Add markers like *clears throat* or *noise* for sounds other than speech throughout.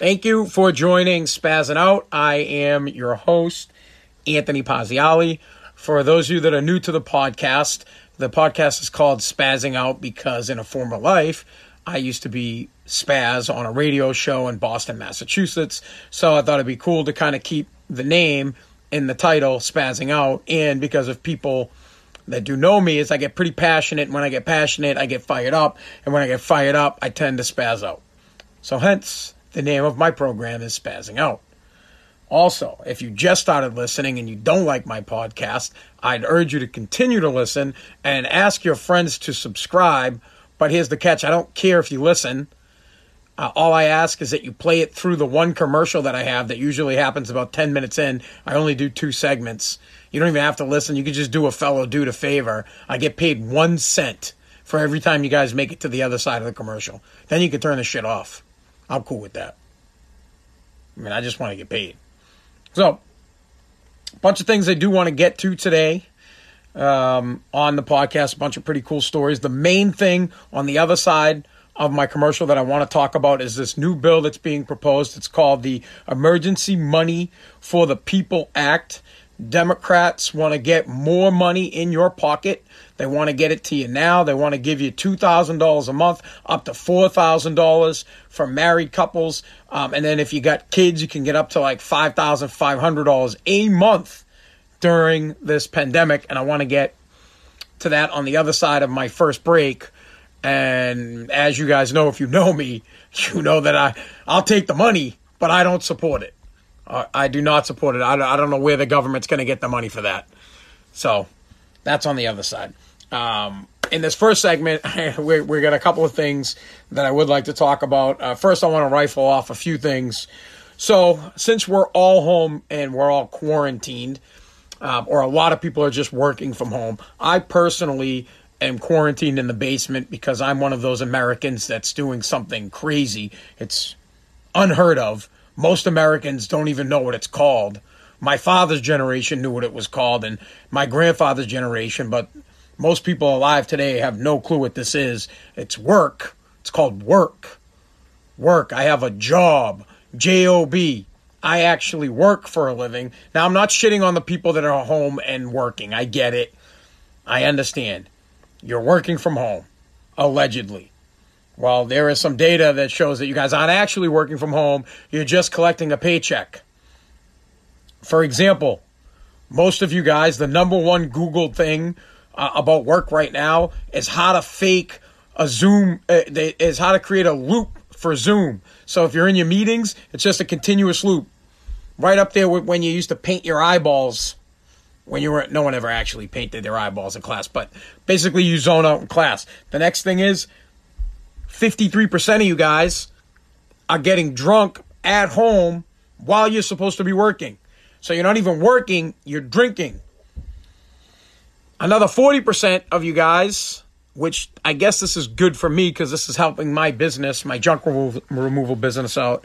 Thank you for joining Spazzing Out. I am your host, Anthony Paziali. For those of you that are new to the podcast, the podcast is called Spazzing Out because in a former life, I used to be Spaz on a radio show in Boston, Massachusetts. So I thought it'd be cool to kind of keep the name in the title, Spazzing Out. And because of people that do know me, is I get pretty passionate. And when I get passionate, I get fired up. And when I get fired up, I tend to spaz out. So hence, the name of my program is Spazzing Out. Also, if you just started listening and you don't like my podcast, I'd urge you to continue to listen and ask your friends to subscribe. But here's the catch I don't care if you listen. Uh, all I ask is that you play it through the one commercial that I have that usually happens about 10 minutes in. I only do two segments. You don't even have to listen. You can just do a fellow dude a favor. I get paid one cent for every time you guys make it to the other side of the commercial. Then you can turn the shit off. I'm cool with that. I mean, I just want to get paid. So, a bunch of things I do want to get to today um, on the podcast, a bunch of pretty cool stories. The main thing on the other side of my commercial that I want to talk about is this new bill that's being proposed. It's called the Emergency Money for the People Act. Democrats want to get more money in your pocket. They want to get it to you now. They want to give you $2,000 a month, up to $4,000 for married couples. Um, and then if you got kids, you can get up to like $5,500 a month during this pandemic. And I want to get to that on the other side of my first break. And as you guys know, if you know me, *laughs* you know that I, I'll take the money, but I don't support it. I do not support it. I, I don't know where the government's going to get the money for that. So that's on the other side. Um, in this first segment, *laughs* we, we got a couple of things that I would like to talk about. Uh, first, I want to rifle off a few things. So, since we're all home and we're all quarantined, um, or a lot of people are just working from home, I personally am quarantined in the basement because I'm one of those Americans that's doing something crazy. It's unheard of. Most Americans don't even know what it's called. My father's generation knew what it was called, and my grandfather's generation, but most people alive today have no clue what this is. It's work. It's called work. Work. I have a job. J O B. I actually work for a living. Now, I'm not shitting on the people that are home and working. I get it. I understand. You're working from home, allegedly. Well, there is some data that shows that you guys aren't actually working from home. You're just collecting a paycheck. For example, most of you guys, the number one Google thing uh, about work right now is how to fake a Zoom, uh, is how to create a loop for Zoom. So if you're in your meetings, it's just a continuous loop. Right up there with when you used to paint your eyeballs when you were, no one ever actually painted their eyeballs in class, but basically you zone out in class. The next thing is 53% of you guys are getting drunk at home while you're supposed to be working. So you're not even working, you're drinking. Another 40% of you guys, which I guess this is good for me because this is helping my business, my junk removal, removal business out.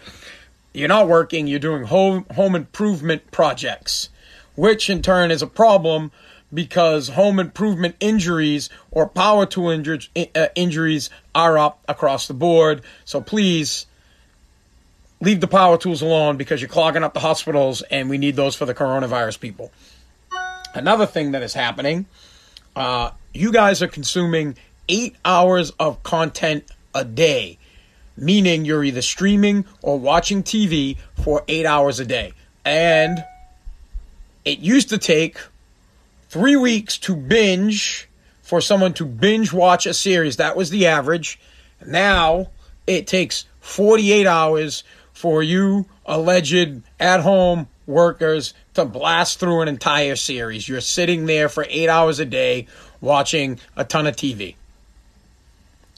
You're not working, you're doing home, home improvement projects, which in turn is a problem because home improvement injuries or power tool injuries, uh, injuries are up across the board. So please leave the power tools alone because you're clogging up the hospitals and we need those for the coronavirus people. Another thing that is happening, uh, you guys are consuming eight hours of content a day, meaning you're either streaming or watching TV for eight hours a day. And it used to take three weeks to binge for someone to binge watch a series. That was the average. Now it takes 48 hours for you alleged at home workers to blast through an entire series. You're sitting there for eight hours a day watching a ton of TV.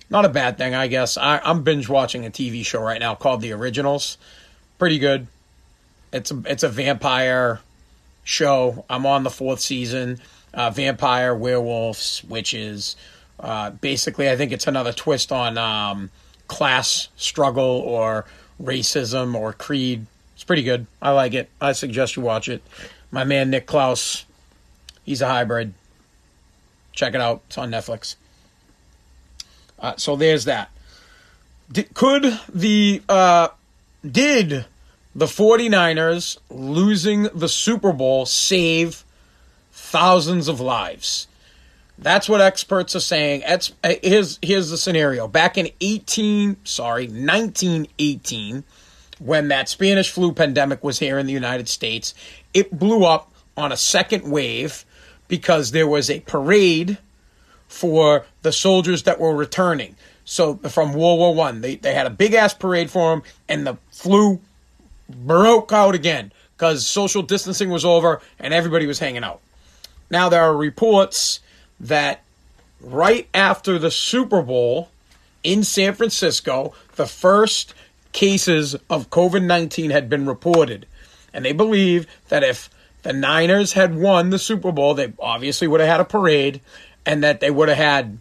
Not a bad thing, I guess. I, am binge watching a TV show right now called The Originals. Pretty good. It's a, it's a vampire show. I'm on the fourth season. Uh, vampire, werewolves, witches. Uh, basically, I think it's another twist on um, class struggle or racism or creed it's pretty good. I like it. I suggest you watch it. My man Niklaus, he's a hybrid. Check it out. It's on Netflix. Uh, so there's that. Could the uh, did the 49ers losing the Super Bowl save thousands of lives? That's what experts are saying. Uh, here's, here's the scenario. Back in 18, sorry, 1918, when that Spanish flu pandemic was here in the United States, it blew up on a second wave because there was a parade for the soldiers that were returning. So from World War One, they they had a big ass parade for them, and the flu broke out again because social distancing was over and everybody was hanging out. Now there are reports that right after the Super Bowl in San Francisco, the first cases of COVID 19 had been reported. And they believe that if the Niners had won the Super Bowl, they obviously would have had a parade and that they would have had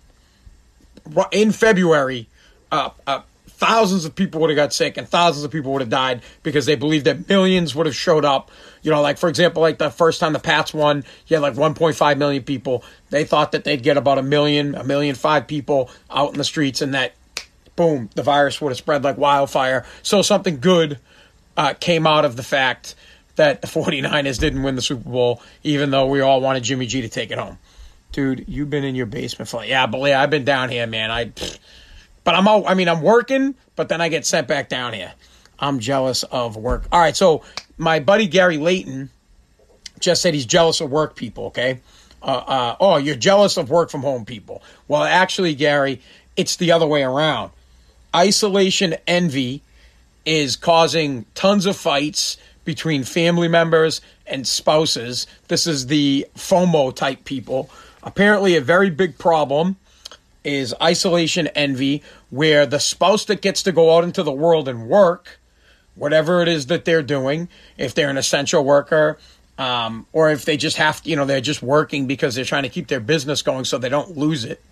in February uh, uh, thousands of people would have got sick and thousands of people would have died because they believed that millions would have showed up. You know, like for example, like the first time the Pats won, you had like 1.5 million people. They thought that they'd get about a million, a million five people out in the streets, and that boom, the virus would have spread like wildfire. So something good uh, came out of the fact that the *laughs* 49ers didn't win the Super Bowl, even though we all wanted Jimmy G to take it home. Dude, you've been in your basement for like, yeah, but yeah, I've been down here, man. I. Pfft but I'm out, I mean, I'm working, but then I get sent back down here. I'm jealous of work. All right, so my buddy Gary Layton just said he's jealous of work people, okay? Uh, uh, oh, you're jealous of work from home people. Well, actually, Gary, it's the other way around. Isolation envy is causing tons of fights between family members and spouses. This is the FOMO type people. Apparently, a very big problem is isolation envy, where the spouse that gets to go out into the world and work, whatever it is that they're doing, if they're an essential worker, um, or if they just have to, you know, they're just working because they're trying to keep their business going so they don't lose it.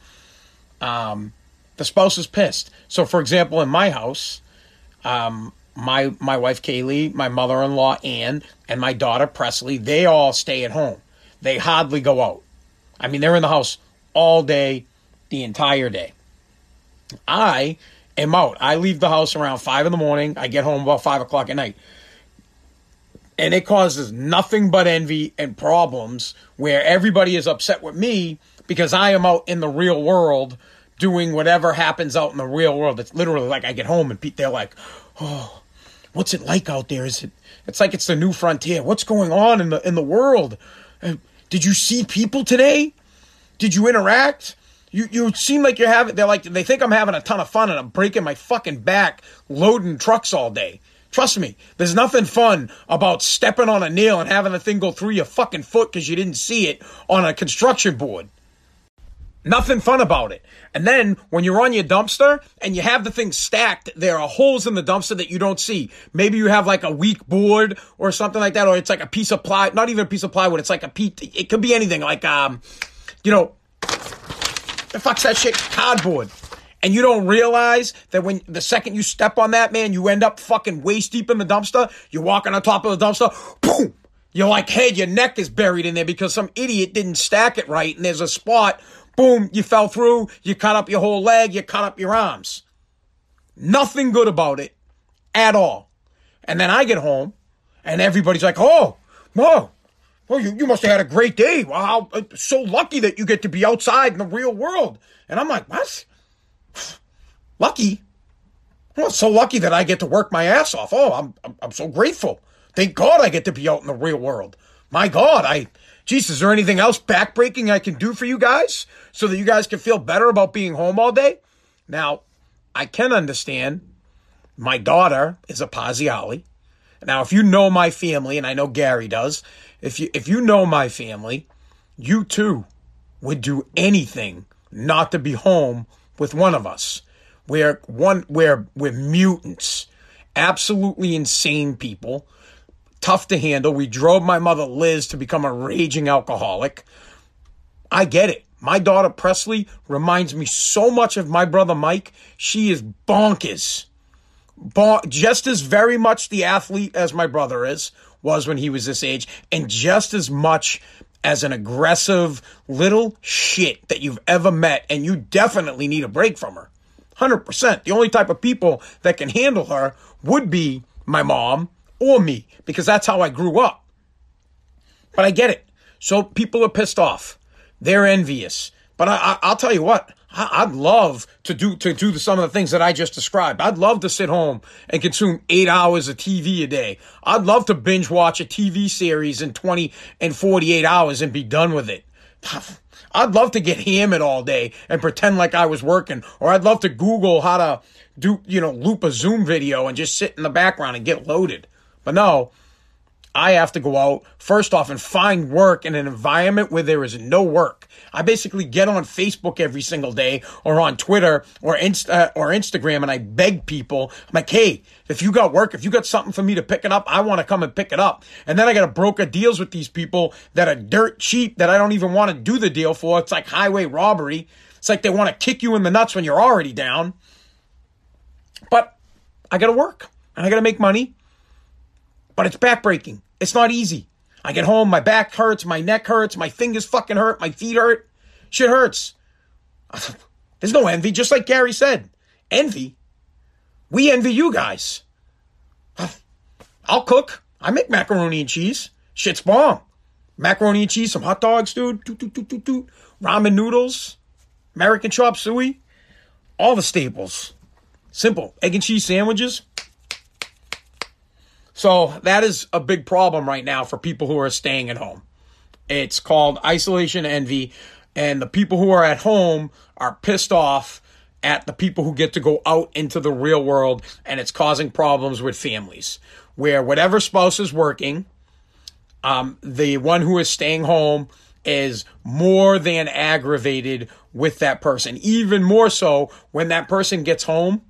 Um, the spouse is pissed. So, for example, in my house, um, my my wife Kaylee, my mother-in-law Ann, and my daughter Presley, they all stay at home. They hardly go out. I mean, they're in the house all day, the entire day. I am out. I leave the house around five in the morning. I get home about five o'clock at night. And it causes nothing but envy and problems where everybody is upset with me because I am out in the real world doing whatever happens out in the real world. It's literally like I get home and they're like, "Oh, what's it like out there? Is it? It's like it's the new frontier. What's going on in the in the world? Uh, did you see people today? Did you interact? You you seem like you're having. They're like they think I'm having a ton of fun and I'm breaking my fucking back loading trucks all day. Trust me, there's nothing fun about stepping on a nail and having the thing go through your fucking foot because you didn't see it on a construction board. Nothing fun about it. And then when you're on your dumpster and you have the thing stacked, there are holes in the dumpster that you don't see. Maybe you have like a weak board or something like that, or it's like a piece of ply, not even a piece of plywood. It's like a piece, it could be anything like, um, you know, the fuck's that shit? Cardboard. And you don't realize that when the second you step on that, man, you end up fucking waist deep in the dumpster. You're walking on top of the dumpster. Boom! You're like, hey, your neck is buried in there because some idiot didn't stack it right and there's a spot. Boom, you fell through. You cut up your whole leg. You cut up your arms. Nothing good about it at all. And then I get home and everybody's like, oh, whoa, well, you, you must have had a great day. Wow, uh, so lucky that you get to be outside in the real world. And I'm like, what? *sighs* lucky? Well, so lucky that I get to work my ass off. Oh, I'm, I'm, I'm so grateful. Thank God I get to be out in the real world. My God, I, geez, is there anything else backbreaking I can do for you guys so that you guys can feel better about being home all day? Now, I can understand my daughter is a Pazziali. Now, if you know my family, and I know Gary does, if you if you know my family, you too would do anything not to be home with one of us. We're one we're we're mutants. Absolutely insane people. Tough to handle. We drove my mother Liz to become a raging alcoholic. I get it. My daughter Presley reminds me so much of my brother Mike. She is bonkers. Bon- just as very much the athlete as my brother is was when he was this age, and just as much as an aggressive little shit that you've ever met, and you definitely need a break from her. 100%. The only type of people that can handle her would be my mom or me because that's how I grew up. But I get it. So people are pissed off. They're envious. But I, I, will tell you what, I, would love to do to do some of the things that I just described. I'd love to sit home and consume eight hours of TV a day. I'd love to binge watch a TV series in 20 and 48 hours and be done with it. *sighs* I'd love to get hammered all day and pretend like I was working, or I'd love to Google how to do, you know, loop a Zoom video and just sit in the background and get loaded. But no, I have to go out first off and find work in an environment where there is no work. I basically get on Facebook every single day or on Twitter or Insta uh, or Instagram and I beg people, I'm like, hey, if you got work, if you got something for me to pick it up, I want to come and pick it up. And then I got to broker deals with these people that are dirt cheap that I don't even want to do the deal for. It's like highway robbery. It's like they want to kick you in the nuts when you're already down. But I got to work and I got to make money but it's backbreaking. It's not easy. I get home, my back hurts, my neck hurts, my fingers fucking hurt, my feet hurt. Shit hurts. *laughs* There's no envy, just like Gary said. Envy? We envy you guys. *sighs* I'll cook. I make macaroni and cheese. Shit's bomb. Macaroni and cheese, some hot dogs, dude. Toot, toot, toot, toot, toot. Ramen noodles, American chop suey, all the staples. Simple. Egg and cheese sandwiches. So that is a big problem right now for people who are staying at home. It's called isolation envy, and the people who are at home are pissed off at the people who get to go out into the real world, and it's causing problems with families where whatever spouse is working, um, the one who is staying home is more than aggravated with that person. Even more so when that person gets home,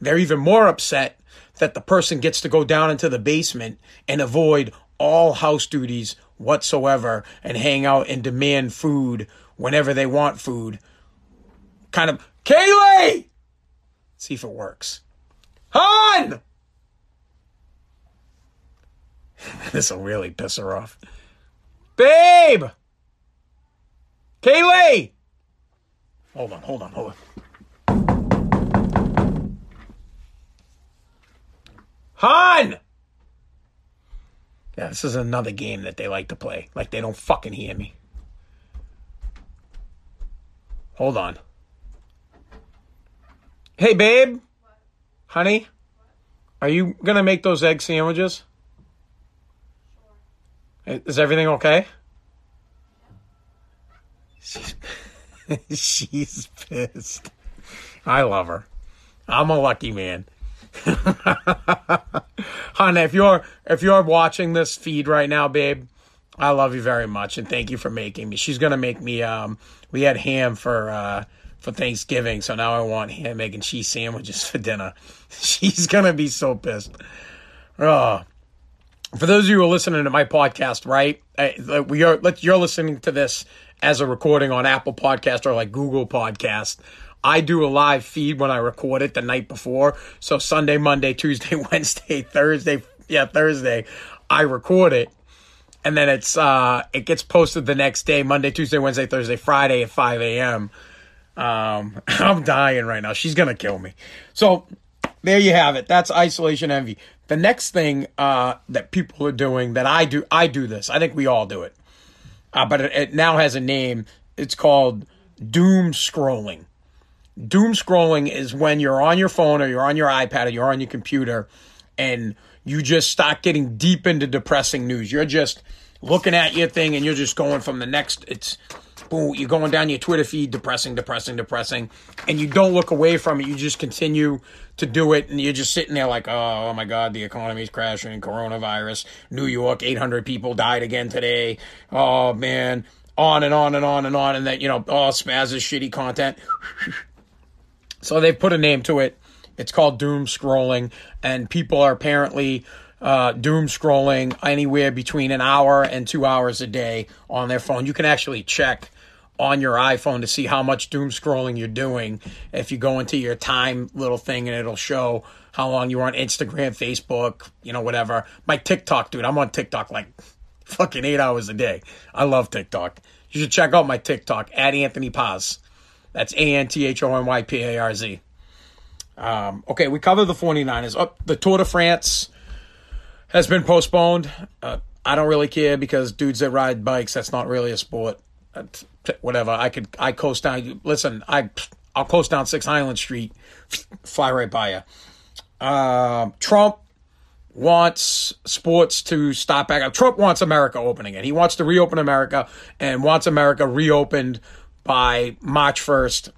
they're even more upset that the person gets to go down into the basement and avoid all house duties whatsoever and hang out and demand food whenever they want food. Kind of, Kaylee! See if it works. Han! *laughs* this will really piss her off. Babe! Kaylee! Hold on, hold on, hold on. Han! Yeah, this is another game that they like to play. Like they don't fucking hear me. Hold on. Hey, babe. What? Honey, are you going to make those egg sandwiches? Sure. Is everything okay? She's, *laughs* she's pissed. I love her. I'm a lucky man. *laughs* Hannah, if you're if you're watching this feed right now, babe, I love you very much and thank you for making me. She's gonna make me um we had ham for uh for Thanksgiving, so now I want ham, egg, and cheese sandwiches *laughs* for dinner. She's gonna be so pissed. Oh. For those of you who are listening to my podcast, right? We are. You're listening to this as a recording on Apple Podcast or like Google Podcast. I do a live feed when I record it the night before. So Sunday, Monday, Tuesday, *laughs* Wednesday, Thursday, yeah, Thursday, I record it. And then it's uh it gets posted the next day, Monday, Tuesday, Wednesday, Thursday, Friday at 5 a.m. Um *laughs* I'm dying right now. She's gonna kill me. So there you have it. That's isolation envy. The next thing uh that people are doing that I do I do this. I think we all do it. Uh, but it, it now has a name. It's called doom scrolling doom scrolling is when you're on your phone or you're on your iPad or you're on your computer and you just start getting deep into depressing news. You're just looking at your thing and you're just going from the next it's boom, you're going down your Twitter feed, depressing, depressing, depressing, and you don't look away from it. You just continue to do it, and you're just sitting there like, oh, oh my God, the economy's crashing, coronavirus, New York, 800 people died again today. Oh man, on and on and on and on, and that you know, oh, Spaz is shitty content. So they've put a name to it. It's called doom scrolling, and people are apparently uh, doom scrolling anywhere between an hour and two hours a day on their phone. You can actually check on your iPhone to see how much doom scrolling you're doing. If you go into your time little thing and it'll show how long you're on Instagram, Facebook, you know, whatever. My TikTok, dude, I'm on TikTok like fucking eight hours a day. I love TikTok. You should check out my TikTok at Anthony Paz. That's A N T H O N Y P A R Z. Um, okay, we covered the 49ers. Up oh, the Tour de France has been postponed. Uh, I don't really care because dudes that ride bikes, that's not really a sport. Uh, whatever. I could, I coast down. Listen, I, I'll coast down Six Island Street, fly right by you. Uh, Trump wants sports to stop back. up. Trump wants America opening it. He wants to reopen America and wants America reopened by March 1st.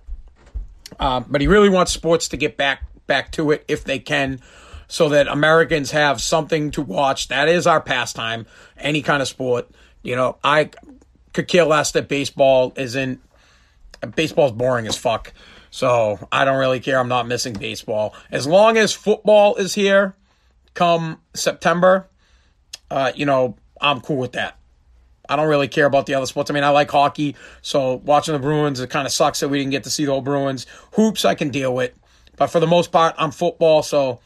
Um, but he really wants sports to get back back to it if they can, so that Americans have something to watch. That is our pastime. Any kind of sport, you know. I could care less that baseball isn't. Baseball's boring as fuck. So I don't really care. I'm not missing baseball. As long as football is here come September, uh, you know, I'm cool with that. I don't really care about the other sports. I mean, I like hockey, so watching the Bruins, it kind of sucks that we didn't get to see the old Bruins. Hoops, I can deal with. But for the most part, I'm football, so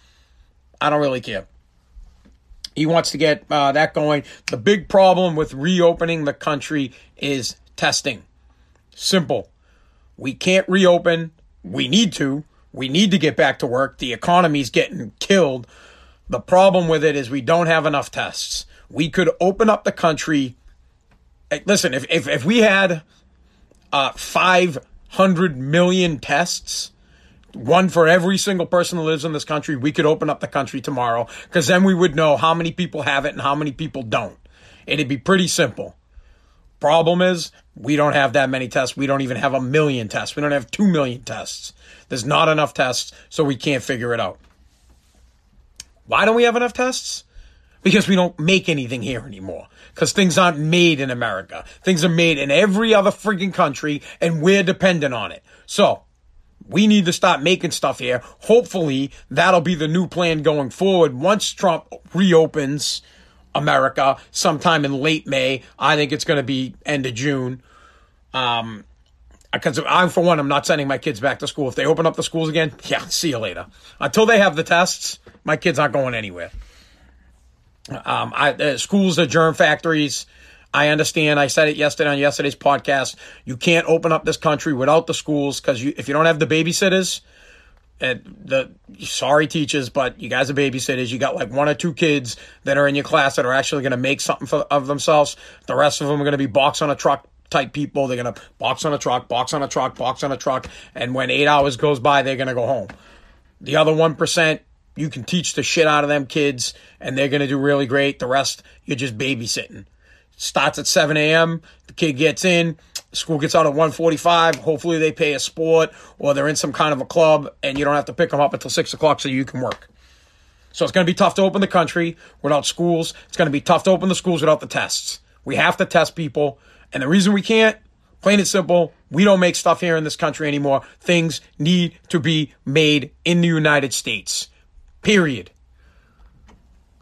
I don't really care. He wants to get uh, that going. The big problem with reopening the country is testing. Simple. We can't reopen. We need to. We need to get back to work. The economy's getting killed. The problem with it is we don't have enough tests. We could open up the country. Listen, if, if, if we had uh, 500 million tests, one for every single person who lives in this country, we could open up the country tomorrow because then we would know how many people have it and how many people don't. It'd be pretty simple. Problem is, we don't have that many tests. We don't even have a million tests. We don't have two million tests. There's not enough tests, so we can't figure it out. Why don't we have enough tests? Because we don't make anything here anymore. Because things aren't made in America. Things are made in every other freaking country, and we're dependent on it. So, we need to stop making stuff here. Hopefully, that'll be the new plan going forward once Trump reopens America sometime in late May. I think it's going to be end of June. Um, because I'm for one, I'm not sending my kids back to school. If they open up the schools again, *laughs* yeah, see you later. Until they have the tests, my kids aren't going anywhere. Um, I, uh, schools are germ factories. I understand. I said it yesterday on yesterday's podcast. You can't open up this country without the schools because if you don't have the babysitters, and the sorry teachers, but you guys are babysitters. You got like one or two kids that are in your class that are actually going to make something for, of themselves. The rest of them are going to be box on a truck type people. They're going to box on a truck, box on a truck, box on a truck, and when eight hours goes by, they're going to go home. The other one percent, you can teach the shit out of them kids, and they're going to do really great. The rest, you're just babysitting starts at 7 a.m. The kid gets in, school gets out at 1.45. Hopefully they pay a sport or they're in some kind of a club and you don't have to pick them up until 6 o'clock so you can work. So it's going to be tough to open the country without schools. It's going to be tough to open the schools without the tests. We have to test people. And the reason we can't, plain and simple, we don't make stuff here in this country anymore. Things need to be made in the United States. Period.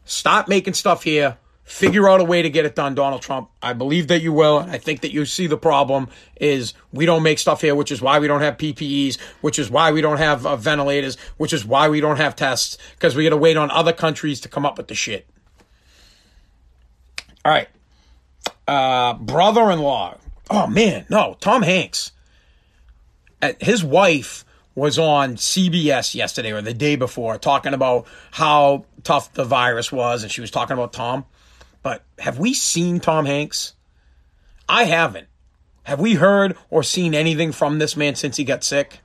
Stop making stuff here figure out a way to get it done, Donald Trump. I believe that you will. And I think that you see the problem is we don't make stuff here, which is why we don't have PPEs, which is why we don't have uh, ventilators, which is why we don't have tests, because we got to wait on other countries to come up with the shit. All right. Uh, brother in law. Oh, man. No, Tom Hanks. His wife was on CBS yesterday or the day before talking about how tough the virus was, and she was talking about Tom. But have we seen Tom Hanks? I haven't. Have we heard or seen anything from this man since he got sick?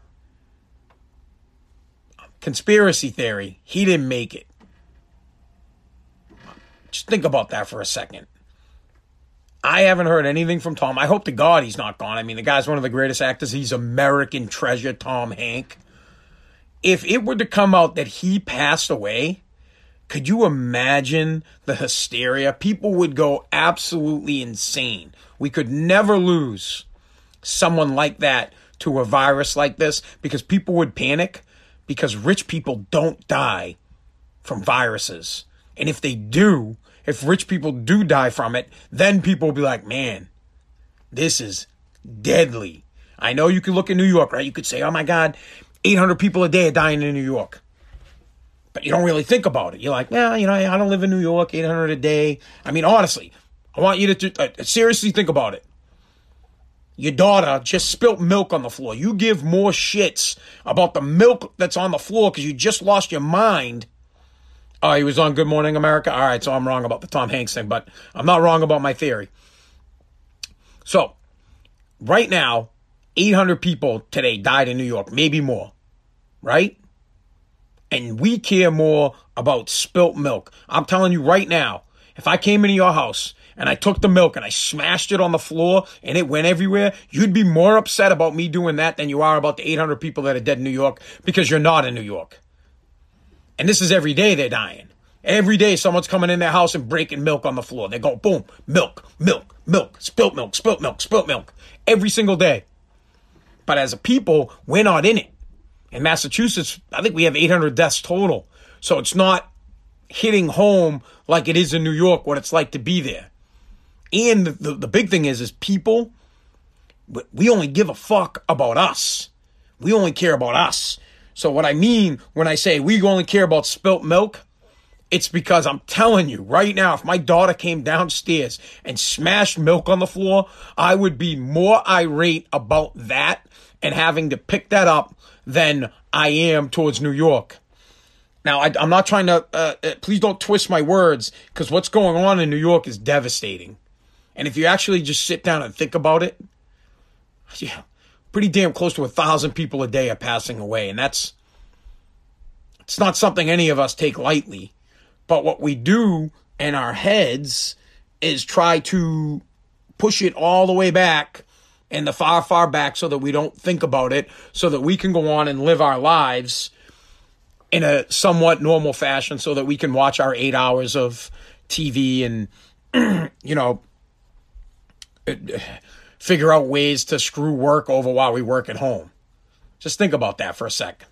Conspiracy theory. He didn't make it. Just think about that for a second. I haven't heard anything from Tom. I hope to God he's not gone. I mean, the guy's one of the greatest actors. He's American treasure, Tom Hank. If it were to come out that he passed away, could you imagine the hysteria? People would go absolutely insane. We could never lose someone like that to a virus like this because people would panic because rich people don't die from viruses. And if they do, if rich people do die from it, then people will be like, man, this is deadly. I know you could look at New York, right? You could say, oh my God, 800 people a day are dying in New York but you don't really think about it. You're like, well, you know, I don't live in New York, 800 a day. I mean, honestly, I want you to uh, seriously think about it. Your daughter just spilt milk on the floor. You give more shits about the milk that's on the floor because you just lost your mind Oh, he was on Good Morning America? All right, so I'm wrong about the Tom Hanks thing, but I'm not wrong about my theory. So, right now, 800 people today died in New York, maybe more, right? And we care more about spilt milk. I'm telling you right now, if I came into your house and I took the milk and I smashed it on the floor and it went everywhere, you'd be more upset about me doing that than you are about the 800 people that are dead in New York because you're not in New York. And this is every day they're dying. Every day someone's coming in their house and breaking milk on the floor. They go, boom, milk, milk, milk, spilt milk, spilt milk, spilt milk. Every single day. But as a people, we're not in it. In Massachusetts, I think we have 800 deaths total. So it's not hitting home like it is in New York, what it's like to be there. And the, the big thing is, is people, we only give a fuck about us. We only care about us. So what I mean when I say we only care about spilt milk, it's because I'm telling you right now, if my daughter came downstairs and smashed milk on the floor, I would be more irate about that and having to pick that up than I am towards New York. Now, I, am not trying to, uh, uh, please don't twist my words because what's going on in New York is devastating. And if you actually just sit down and think about it, yeah, pretty damn close to a thousand people a day are passing away. And that's, it's not something any of us take lightly. But what we do in our heads is try to push it all the way back and the far, far back so that we don't think about it, so that we can go on and live our lives in a somewhat normal fashion so that we can watch our eight hours of TV and, *clears throat* you know, figure out ways to screw work over while we work at home. Just think about that for a sec.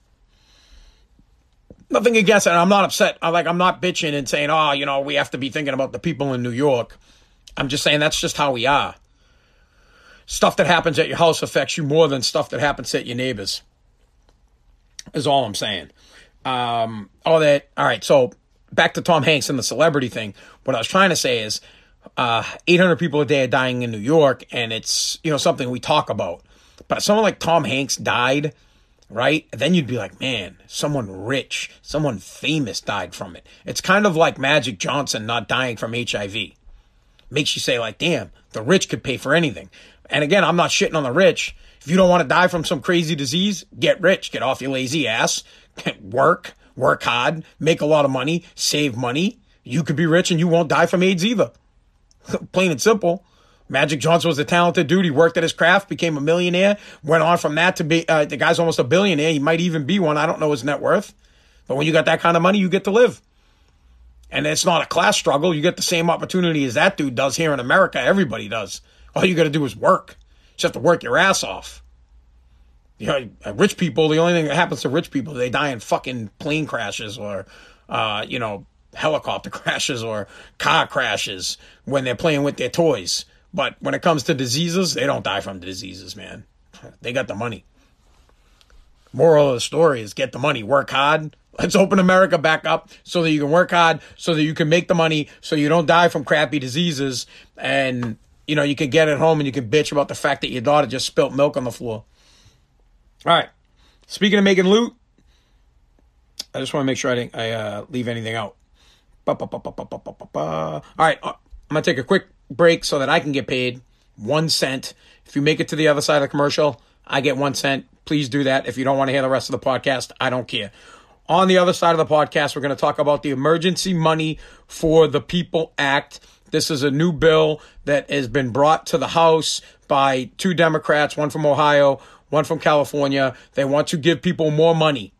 Nothing against it. I'm not upset. I'm like I'm not bitching and saying, "Oh, you know, we have to be thinking about the people in New York." I'm just saying that's just how we are. Stuff that happens at your house affects you more than stuff that happens at your neighbors. Is all I'm saying. Um, all that. All right. So back to Tom Hanks and the celebrity thing. What I was trying to say is uh, 800 people a day are dying in New York, and it's you know something we talk about. But if someone like Tom Hanks died, right? Then you'd be like, man, someone rich, someone famous died from it. It's kind of like Magic Johnson not dying from HIV. Makes you say like, damn, the rich could pay for anything. And again, I'm not shitting on the rich. If you don't want to die from some crazy disease, get rich, get off your lazy ass, *laughs* work, work hard, make a lot of money, save money. You could be rich and you won't die from AIDS either. *laughs* Plain and simple. Magic Johnson was a talented dude. He worked at his craft, became a millionaire, went on from that to be, uh, the guy's almost a billionaire. He might even be one. I don't know his net worth. But when you got that kind of money, you get to live. And it's not a class struggle. You get the same opportunity as that dude does here in America. Everybody does. All you got to do is work. You just have to work your ass off. You know, rich people, the only thing that happens to rich people, they die in fucking plane crashes or, uh, you know, helicopter *laughs* crashes or car crashes when they're playing with their toys. But when it comes to diseases, they don't die from diseases, man. *laughs* They got the money. Moral of the story is get the money, work hard. Let's open America back up so that you can work hard, so that you can make the money, so you don't die from crappy diseases, and you know you can get at home and you can bitch about the fact that your daughter just spilt milk on the floor. All right. Speaking of making loot, I just want to make sure I didn't I uh, leave anything out. All right, uh, I'm gonna take a quick break so that I can get paid one cent. If you make it to the other side of the commercial, I get one cent. Please do that. If you don't want to hear the rest of the podcast, I don't care. On the other side of the podcast, we're going to talk about the Emergency Money for the People Act. This is a new bill that has been brought to the House by two Democrats, one from Ohio, one from California. They want to give people more money.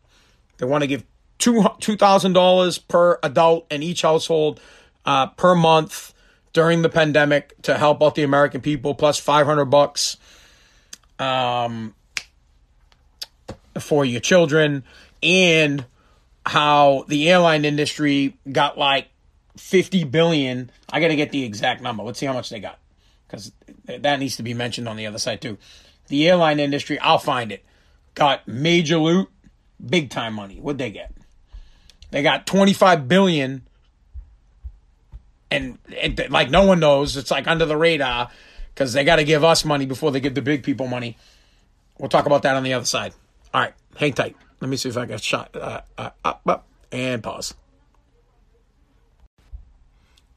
They want to give $2,000 per adult in each household uh, per month during the pandemic to help out the American people, plus 500 bucks um, for your children, and how the airline industry got like 50 billion. I got to get the exact number. Let's see how much they got because that needs to be mentioned on the other side too. The airline industry, I'll find it, got major loot, big time money. What'd they get? They got 25 billion and like no one knows. It's like under the radar because they got to give us money before they give the big people money. We'll talk about that on the other side. All right, hang tight. Let me see if I got shot. Uh, uh, up, up, and pause.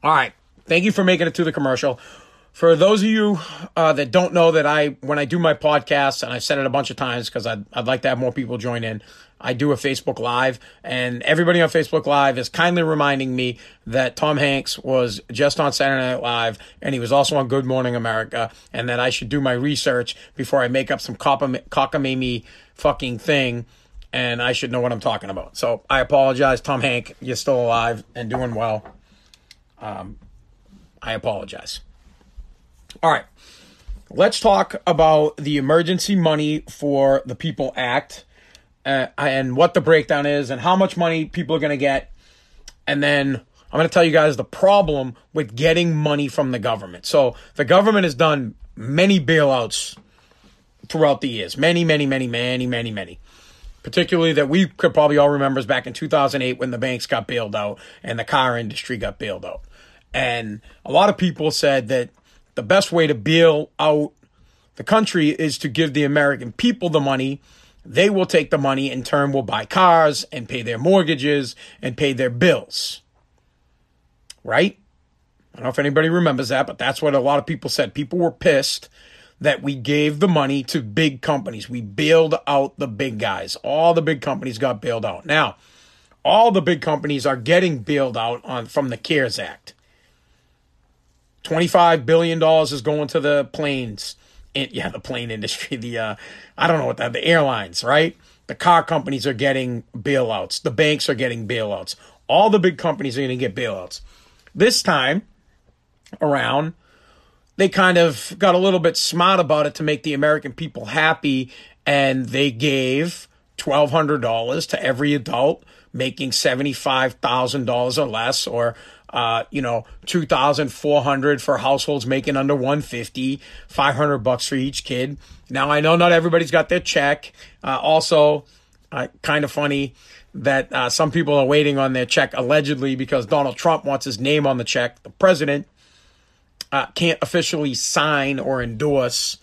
All right. Thank you for making it to the commercial. For those of you uh, that don't know that I, when I do my podcast, and I've said it a bunch of times because I'd, I'd like to have more people join in, I do a Facebook Live, and everybody on Facebook Live is kindly reminding me that Tom Hanks was just on Saturday Night Live, and he was also on Good Morning America, and that I should do my research before I make up some cockamamie fucking thing, and I should know what I'm talking about. So I apologize, Tom Hank. You're still alive and doing well. Um, I apologize. All right. Let's talk about the emergency money for the People Act uh, and what the breakdown is and how much money people are going to get. And then I'm going to tell you guys the problem with getting money from the government. So the government has done many bailouts throughout the years. Many, many, many, many, many, many. Particularly that we could probably all remember is back in 2008 when the banks got bailed out and the car industry got bailed out. And a lot of people said that the best way to bail out the country is to give the American people the money. They will take the money in turn will buy cars and pay their mortgages and pay their bills. Right? I don't know if anybody remembers that, but that's what a lot of people said. People were pissed that we gave the money to big companies. We bailed out the big guys. All the big companies got bailed out. Now, all the big companies are getting bailed out on from the CARES Act. $25 billion is going to the planes. Yeah, the plane industry, the, uh, I don't know what that, the airlines, right? The car companies are getting bailouts. The banks are getting bailouts. All the big companies are going to get bailouts. This time around, they kind of got a little bit smart about it to make the American people happy, and they gave $1,200 to every adult making $75,000 or less, or uh, you know, 2,400 for households making under 150, 500 bucks for each kid. Now I know not everybody's got their check. Uh, also, uh, kind of funny that uh, some people are waiting on their check allegedly because Donald Trump wants his name on the check. The president uh, can't officially sign or endorse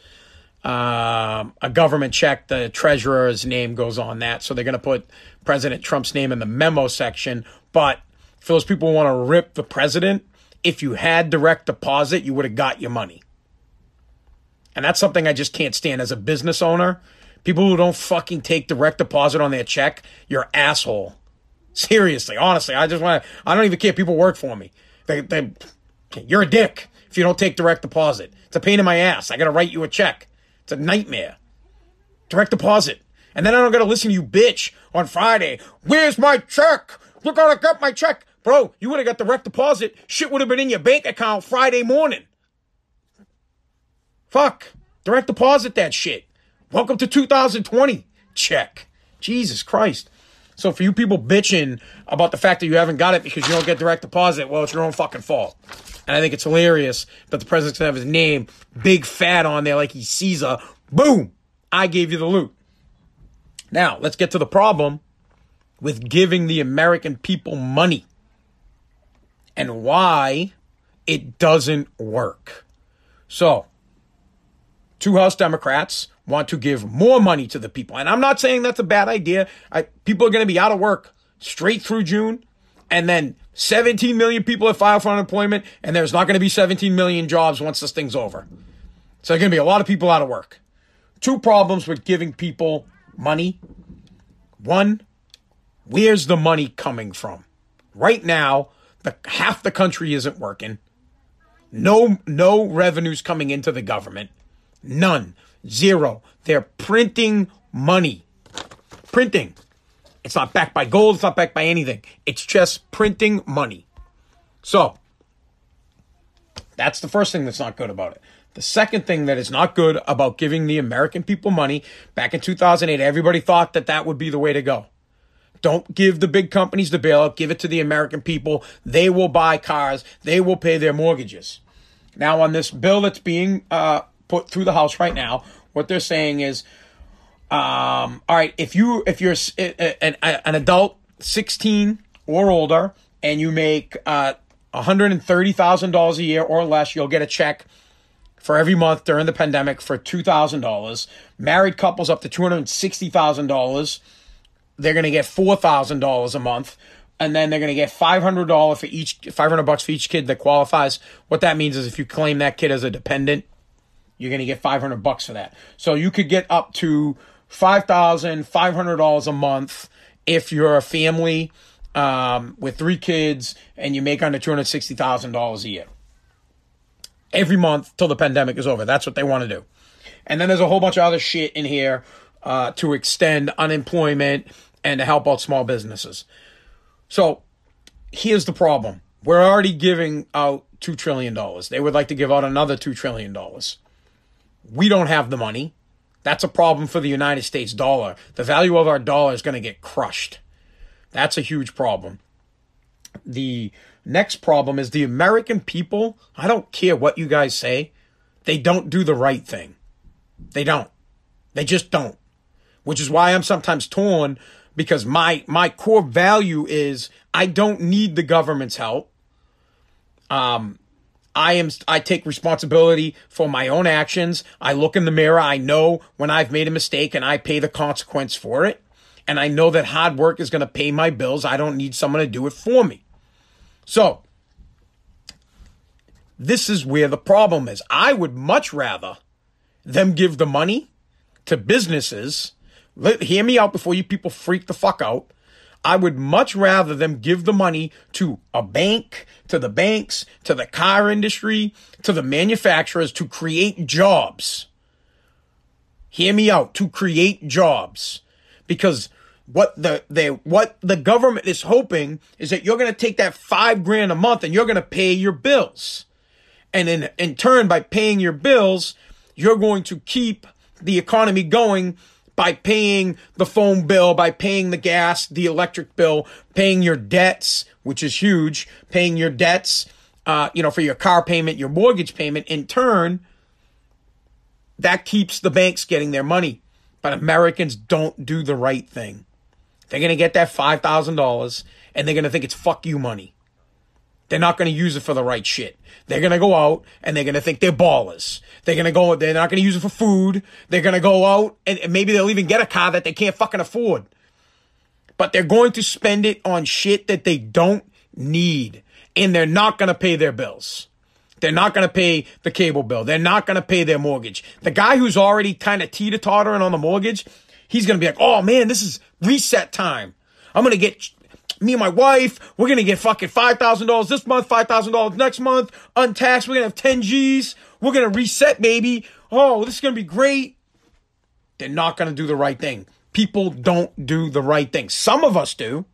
uh, a government check. The treasurer's name goes on that, so they're going to put President Trump's name in the memo section, but for those people who want to rip the president, if you had direct deposit, you would have got your money. And that's something I just can't stand as a business owner. People who don't fucking take direct deposit on their check, you're asshole. Seriously, honestly, I just want to, I don't even care. People work for me. They, they, you're a dick if you don't take direct deposit. It's a pain in my ass. I got to write you a check. It's a nightmare. Direct deposit. And then I don't got to listen to you bitch on Friday. Where's my check? You're going to get my check. Bro, you would have got direct deposit. Shit would have been in your bank account Friday morning. Fuck. Direct deposit that shit. Welcome to 2020. Check. Jesus Christ. So for you people bitching about the fact that you haven't got it because you don't get direct deposit, well, it's your own fucking fault. And I think it's hilarious that the president's gonna have his name big fat on there like he's Caesar. Boom! I gave you the loot. Now, let's get to the problem with giving the American people money and why it doesn't work. So, two House Democrats want to give more money to the people. And I'm not saying that's a bad idea. I, people are going to be out of work straight through June. And then 17 million people have filed for unemployment. And there's not going to be 17 million jobs once this thing's over. So there's going to be a lot of people out of work. Two problems with giving people money. One, where's the money coming from? Right now, the half the country isn't working. No no revenues coming into the government. None. Zero. They're printing money. Printing. It's not backed by gold, it's not backed by anything. It's just printing money. So, that's the first thing that's not good about it. The second thing that is not good about giving the American people money back in 2008, everybody thought that that would be the way to go. Don't give the big companies the bailout. Give it to the American people. They will buy cars. They will pay their mortgages. Now, on this bill that's being uh, put through the House right now, what they're saying is, um, all right, if you if you're an, an adult, sixteen or older, and you make uh, one hundred and thirty thousand dollars a year or less, you'll get a check for every month during the pandemic for two thousand dollars. Married couples up to two hundred sixty thousand dollars they're going to get $4,000 a month. and then they're going to get $500 for each 500 bucks for each kid that qualifies. What that means is if you claim that kid as a dependent, you're going to get 500 bucks for that. So you could get up to $5,500 a month if you're a family um, with three kids and you make under $260,000 a year. Every month till the pandemic is over. That's what they want to do. And then there's a whole bunch of other shit in here uh, to extend unemployment and to help out small businesses. So here's the problem. We're already giving out $2 trillion. They would like to give out another $2 trillion. We don't have the money. That's a problem for the United States dollar. The value of our dollar is going to get crushed. That's a huge problem. The next problem is the American people. I don't care what you guys say, they don't do the right thing. They don't. They just don't. Which is why I'm sometimes torn because my my core value is I don't need the government's help. Um I am I take responsibility for my own actions. I look in the mirror, I know when I've made a mistake and I pay the consequence for it. And I know that hard work is going to pay my bills. I don't need someone to do it for me. So, this is where the problem is. I would much rather them give the money to businesses let, hear me out before you people freak the fuck out. I would much rather them give the money to a bank, to the banks, to the car industry, to the manufacturers to create jobs. Hear me out, to create jobs. Because what the they what the government is hoping is that you're going to take that 5 grand a month and you're going to pay your bills. And in in turn by paying your bills, you're going to keep the economy going by paying the phone bill, by paying the gas, the electric bill, paying your debts, which is huge, paying your debts, uh, you know, for your car payment, your mortgage payment. In turn, that keeps the banks getting their money. But Americans don't do the right thing. They're going to get that $5,000 and they're going to think it's fuck you money. They're not going to use it for the right shit. They're going to go out and they're going to think they're ballers. They're going to go, they're not going to use it for food. They're going to go out and maybe they'll even get a car that they can't fucking afford. But they're going to spend it on shit that they don't need. And they're not going to pay their bills. They're not going to pay the cable bill. They're not going to pay their mortgage. The guy who's already kind of teeter tottering on the mortgage, he's going to be like, oh man, this is reset time. I'm going to get me and my wife, we're to get fucking $5,000 this month, $5,000 next month, untaxed. We're to have 10 G's. We're to reset, baby. Oh, this is to be great. They're not to do the right thing. People don't do the right thing. Some of us do.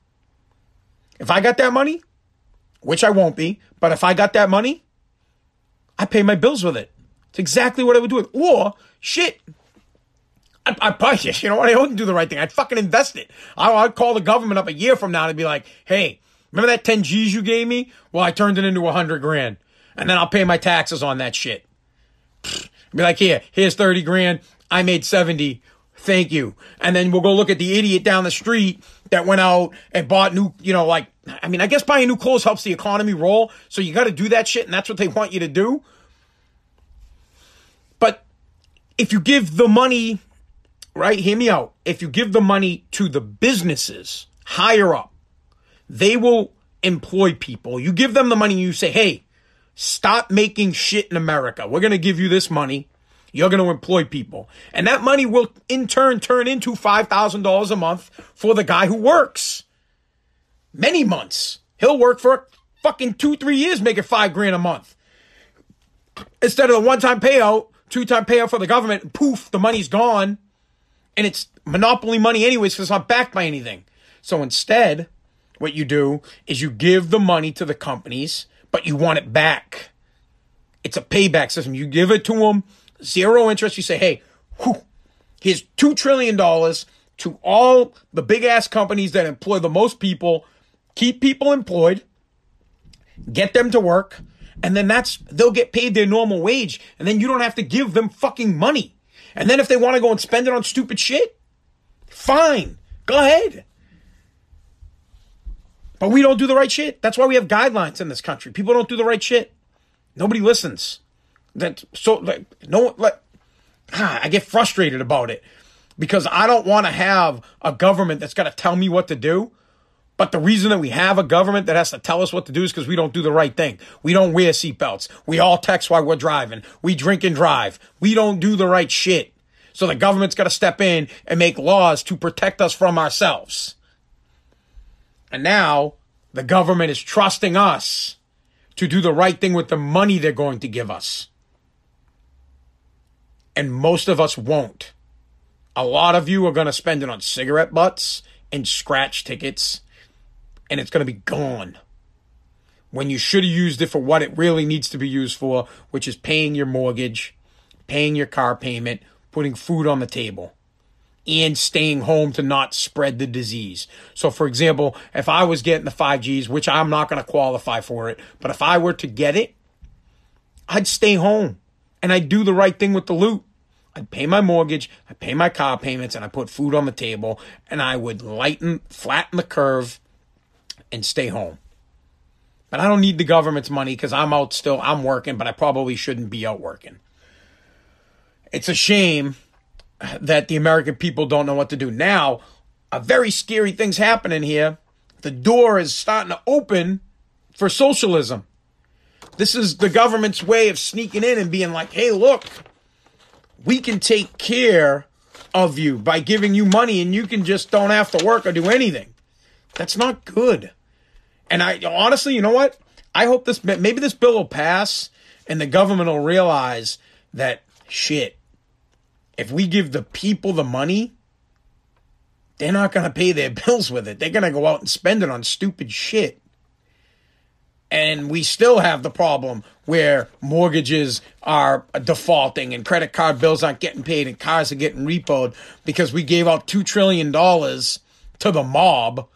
If I got that money, which I won't be, but if I got that money, I pay my bills with it. It's exactly what I would do. Or, shit, I, I probably, you know what? I wouldn't do the right thing. I'd fucking invest it. I, I'd call the government up a year from now and be like, hey, remember that 10 G's you gave me? Well, I turned it into a hundred grand. And then I'll pay my taxes on that shit. Be like, here, here's 30 grand. I made 70. Thank you. And then we'll go look at the idiot down the street that went out and bought new, you know, like, I mean, I guess buying new clothes helps the economy roll. So you got to do that shit. And that's what they want you to do. But if you give the money right? Hear me out. If you give the money to the businesses higher up, they will employ people. You give them the money, and you say, hey, stop making shit in America. We're going to give you this money. You're going to employ people. And that money will in turn turn into $5,000 a month for the guy who works. Many months. He'll work for fucking two, three years, making five grand a month. Instead of the one time payout, two time payout for the government, poof, the money's gone and it's monopoly money anyways because it's not backed by anything. So instead, what you do is you give the money to the companies, but you want it back. It's a payback system. You give it to them, zero interest. You say, hey, whew, here's $2 trillion to all the big ass companies that employ the most people, keep people employed, get them to work, and then that's, they'll get paid their normal wage, and then you don't have to give them fucking money. And then if they want to go and spend it on stupid shit, fine. Go ahead. But we don't do the right shit. That's why we have guidelines in this country. People don't do the right shit. Nobody listens. That so like no like ah, I get frustrated about it because I don't want to have a government that's got to tell me what to do But the reason that we have a government that has to tell us what to do is because we don't do the right thing. We don't wear seatbelts. We all text while we're driving. We drink and drive. We don't do the right shit. So the government's got to step in and make laws to protect us from ourselves. And now the government is trusting us to do the right thing with the money they're going to give us. And most of us won't. A lot of you are going to spend it on cigarette butts and scratch tickets, and it's going to be gone. When you should have used it for what it really needs to be used for, which is paying your mortgage, paying your car payment, putting food on the table, and staying home to not spread the disease. So, for example, if I was getting the 5Gs, which I'm not going to qualify for it, but if I were to get it, I'd stay home and I'd do the right thing with the loot. I'd pay my mortgage, I'd pay my car payments, and I put food on the table, and I would lighten, flatten the curve, and stay home. But I don't need the government's money because I'm out still, I'm working, but I probably shouldn't be out working. It's a shame that the American people don't know what to do. Now, a very scary thing's happening here. The door is starting to open for socialism. This is the government's way of sneaking in and being like, hey, look, we can take care of you by giving you money and you can just don't have to work or do anything. That's not good. And I honestly, you know what? I hope this maybe this bill will pass and the government will realize that shit. If we give the people the money, they're not going to pay their *laughs* bills with it. They're going to go out and spend it on stupid shit. And we still have the problem where mortgages are defaulting and credit card bills aren't getting paid and cars are getting repoed because we gave out $2 trillion to the mob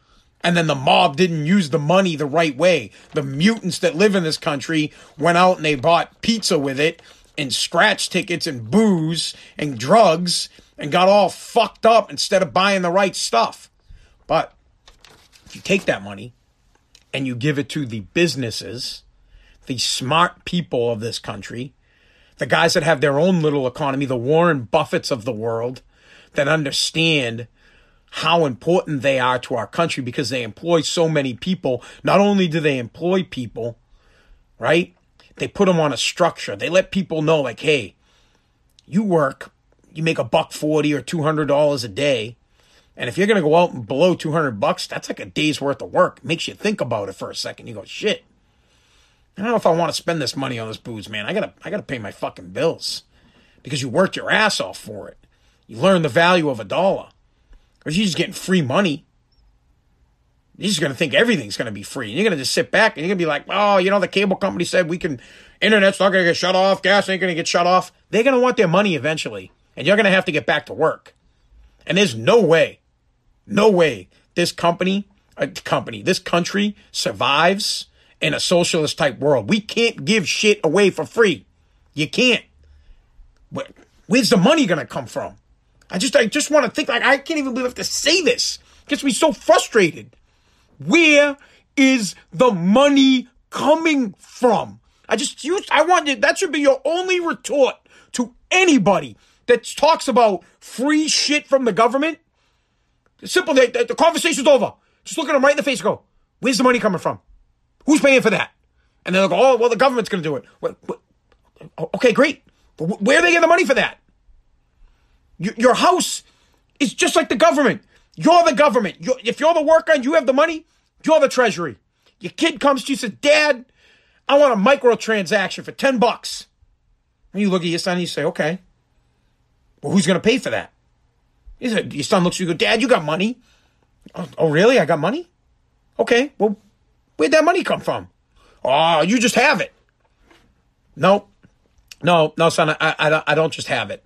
and then the mob didn't use the money the right way. The mutants that live in this country went out and they bought pizza with it and scratch tickets and booze and drugs and got all fucked up instead of buying the right stuff. But if you take that money and you give it to the businesses, the smart people of this country, the guys that have their own little economy, the Warren Buffetts of the world, that understand how important they are to our country because they employ so many people. Not only do they employ people, right? They put them on a structure. They let people know, like, hey, you work, you make a buck forty or two hundred dollars a day, and if you're gonna go out and blow two hundred bucks, that's like a day's worth of work. It makes you think about it for a second. You go, shit. I don't know if I want to spend this money on this booze, man. I gotta, I gotta pay my fucking bills because you worked your ass off for it. You learn the value of a dollar, or you're just getting free money. You're just gonna think everything's gonna be free, and you're gonna just sit back and you're gonna be like, oh, you know, the cable company said we can, internet's not gonna get shut off, gas ain't gonna get shut off. They're gonna want their money eventually, and you're gonna have to get back to work. And there's no way, no way this company, uh, company, this country survives in a socialist type world. We can't give shit away for free. You can't. Where's the money gonna come from? I just I just want to think like I can't even believe I have to say this. It gets me so frustrated. Where is the money coming from? I just use I want you that should be your only retort to anybody that talks about free shit from the government. Simple, the, the conversation's over. Just look at them right in the face and go, where's the money coming from? Who's paying for that? And they'll go, oh, well, the government's going to do it. What, what? Okay, great. But where are they getting the money for that? Your house is just like the government. You're the government. You're, if you're the worker and you have the money, you're the treasury. Your kid comes to you and says, Dad, I want a microtransaction for 10 bucks. And you look at your son and you say, okay. Well, who's going to pay for that? He said, Your son looks at you and goes, Dad, you got money. Oh, oh, really? I got money? Okay. Well, Where'd that money come from? Oh, you just have it. No, no, no, son, I, I, I don't just have it.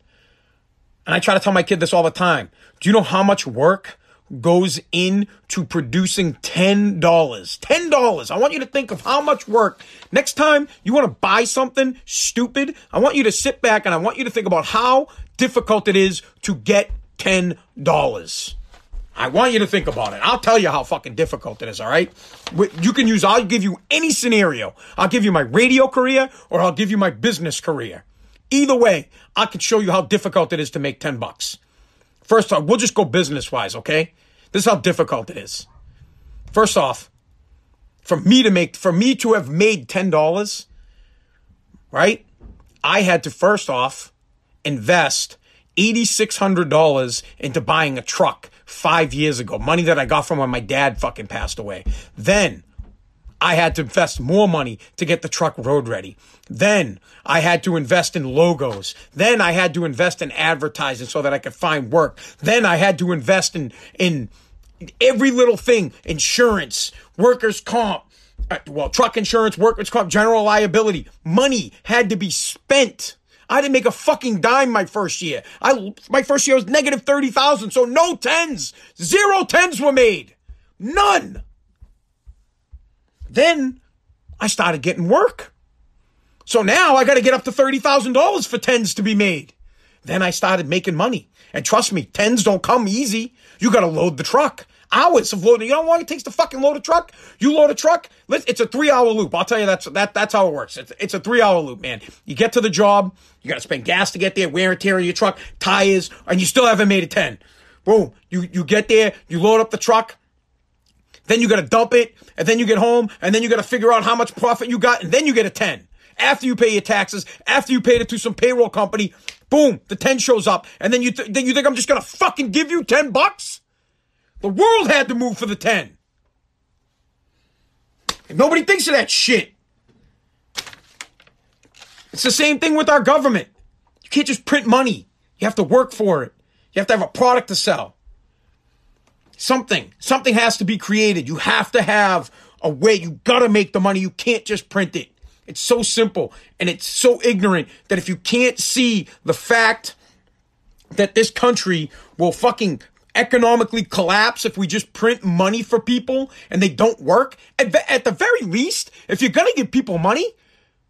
And I try to tell my kid this all the time. Do you know how much work goes into producing $10? $10. I want you to think of how much work. Next time you want to buy something stupid, I want you to sit back and I want you to think about how difficult it is to get $10. I want you to think about it. I'll tell you how fucking difficult it is, all right? You can use, I'll give you any scenario. I'll give you my radio career or I'll give you my business career. Either way, I can show you how difficult it is to make 10 bucks. First off, we'll just go business wise, okay? This is how difficult it is. First off, for me to make, for me to have made $10, right? I had to first off invest $8,600 into buying a truck five years ago. Money that I got from when my dad fucking passed away. Then I had to invest more money to get the truck road ready. Then I had to invest in logos. Then I had to invest in advertising so that I could find work. Then I had to invest in, in every little thing, insurance, workers comp, uh, well, truck insurance, workers comp, general liability. Money had to be spent. I didn't make a fucking dime my first year. I, my first year was negative 30,000. So no tens, zero tens were made. None. Then I started getting work. So now I got to get up to $30,000 for tens to be made. Then I started making money. And trust me, tens don't come easy. You got to load the truck. Hours of loading. You know how long it takes to fucking load a truck? You load a truck. It's a three hour loop. I'll tell you that's that that's how it works. It's, it's a three hour loop, man. You get to the job. You got to spend gas to get there, wear and tear on your truck, tires, and you still haven't made a ten. Boom. You you get there. You load up the truck. Then you got to dump it, and then you get home, and then you got to figure out how much profit you got, and then you get a 10. After you pay your taxes, after you paid it to some payroll company, boom, the 10 shows up, and then you, th- then you think I'm just gonna fucking give you 10 bucks? The world had to move for the 10. And nobody thinks of that shit. It's the same thing with our government. You can't just print money. You have to work for it. You have to have a product to sell. Something, something has to be created. You have to have a way. You gotta make the money. You can't just print it. It's so simple and it's so ignorant that if you can't see the fact that this country will fucking economically collapse if we just print money for people and they don't work, at, at the very least, if you're gonna give people money,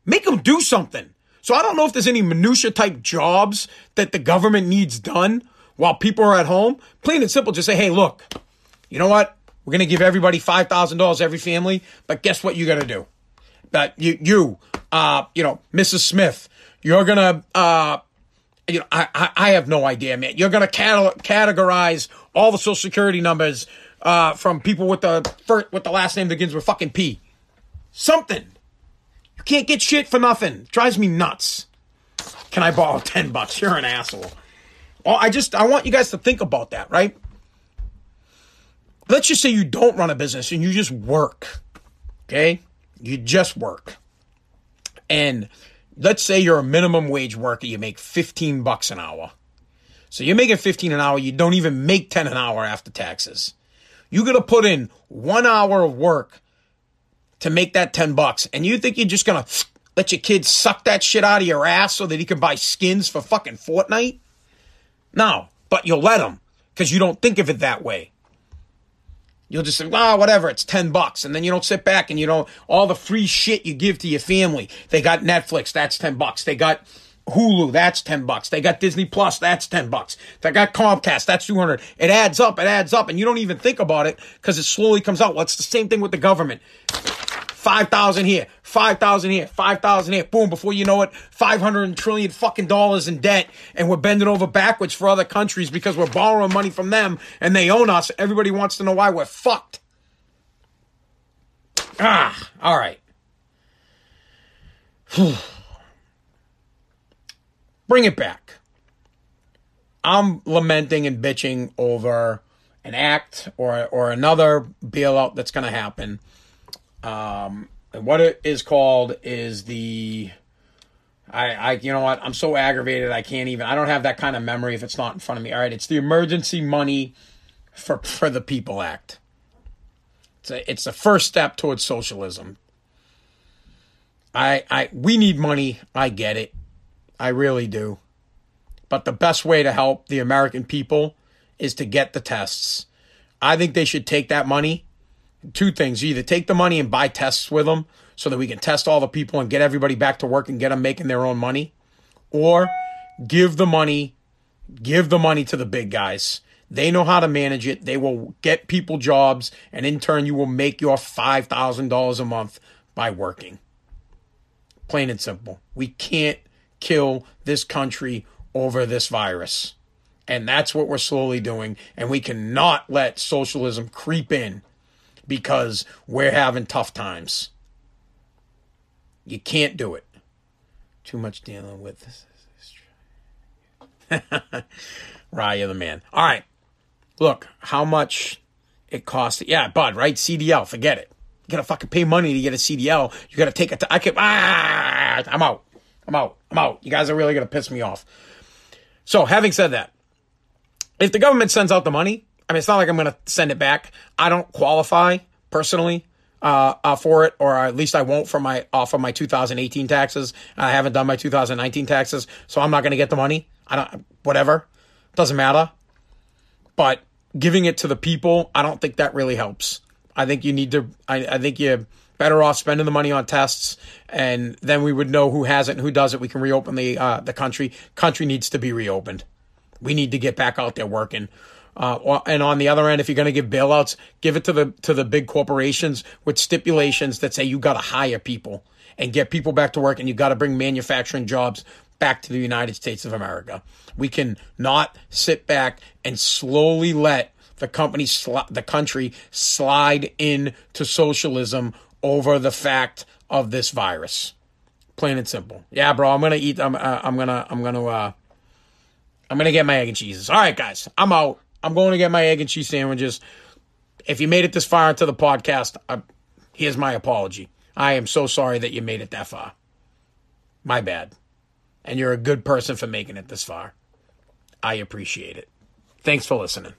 make them do something. So I don't know if there's any minutia type jobs that the government needs done while people are at home. Plain and simple, just say, hey, look, you know what? We're going to give everybody $5,000 every family, but guess what you got to do? That you, you, uh, you know, Mrs. Smith, you're going to, uh, you know, I, I, have no idea, man. You're going to categorize all the social security numbers, uh, from people with the first, with the last name that begins with fucking P. Something. You can't get shit for nothing. drives me nuts. Can I borrow 10 bucks? You're an asshole. Well, I just, I want you guys to think about that, right? let's just say you don't run a business and you just work. Okay? You just work. And let's say you're a minimum wage worker, you make 15 bucks an hour. So you're making 15 an hour, you don't even make 10 an hour after taxes. You got to put in 1 hour of work to make that 10 bucks. And you think you're just going to let your kid suck that shit out of your ass so that he can buy skins for fucking Fortnite? No, but you'll let them because you don't think of it that way. You'll just say, "Wow, oh, whatever, it's 10 bucks." And then you don't sit back and you know all the free shit you give to your family. They got Netflix, that's 10 bucks. They got Hulu, that's 10 bucks. They got Disney Plus, that's 10 bucks. They got Comcast, that's 200. It adds up, it adds up, and you don't even think about it because it slowly comes out. Well, it's the same thing with the government. 5,000 here, 5,000 here, 5,000 here. Boom, before you know it, 500 trillion fucking dollars in debt and we're bending over backwards for other countries because we're borrowing money from them and they own us. Everybody wants to know why we're fucked. Ah, all right. *sighs* Bring it back. I'm lamenting and bitching over an act or or another bailout that's going to happen um, and what it is called is the I, I you know what I'm so aggravated I can't even I don't have that kind of memory if it's not in front of me. All right, it's the Emergency Money for for the People Act. It's a, it's the first step towards socialism. I I we need money. I get it. I really do. But the best way to help the American people is to get the tests. I think they should take that money two things. You either take the money and buy tests with them so that we can test all the people and get everybody back to work and get them making their own money, or give the money, give the money to the big guys. They know how to manage it. They will get people jobs, and in turn, you will make your $5,000 a month by working. Plain and simple. We can't kill this country over this virus. And that's what we're slowly doing. And we cannot let socialism creep in because we're having tough times. You can't do it. Too much dealing with this. *laughs* Raya the man. All right. Look, how much it costs. Yeah, Bud, right? CDL, forget it. You gotta fucking pay money to get a CDL. You gotta take it I can, ah, I'm out. I'm out. I'm out. You guys are really gonna piss me off. So, having said that, if the government sends out the money, I mean, it's not like I'm gonna send it back. I don't qualify personally. Uh, uh, for it, or at least I won't for my off of my 2018 taxes. I haven't done my 2019 taxes, so I'm not going to get the money. I don't, whatever, doesn't matter. But giving it to the people, I don't think that really helps. I think you need to, I, I think you're better off spending the money on tests and then we would know who has it and who does it. We can reopen the, uh, the country. Country needs to be reopened. We need to get back out there working. Uh, and on the other end, if you're going to give bailouts, give it to the to the big corporations with stipulations that say you got to hire people and get people back to work, and you got to bring manufacturing jobs back to the United States of America. We can not sit back and slowly let the company, the country slide into socialism over the fact of this virus. Plain and simple. Yeah, bro. I'm gonna eat. I'm. Uh, I'm gonna. I'm gonna. Uh, I'm gonna get my egg and cheeses. All right, guys. I'm out. I'm going to get my egg and cheese sandwiches. If you made it this far into the podcast, uh, here's my apology. I am so sorry that you made it that far. My bad and you're a good person for making it this far. I appreciate it. Thanks for listening.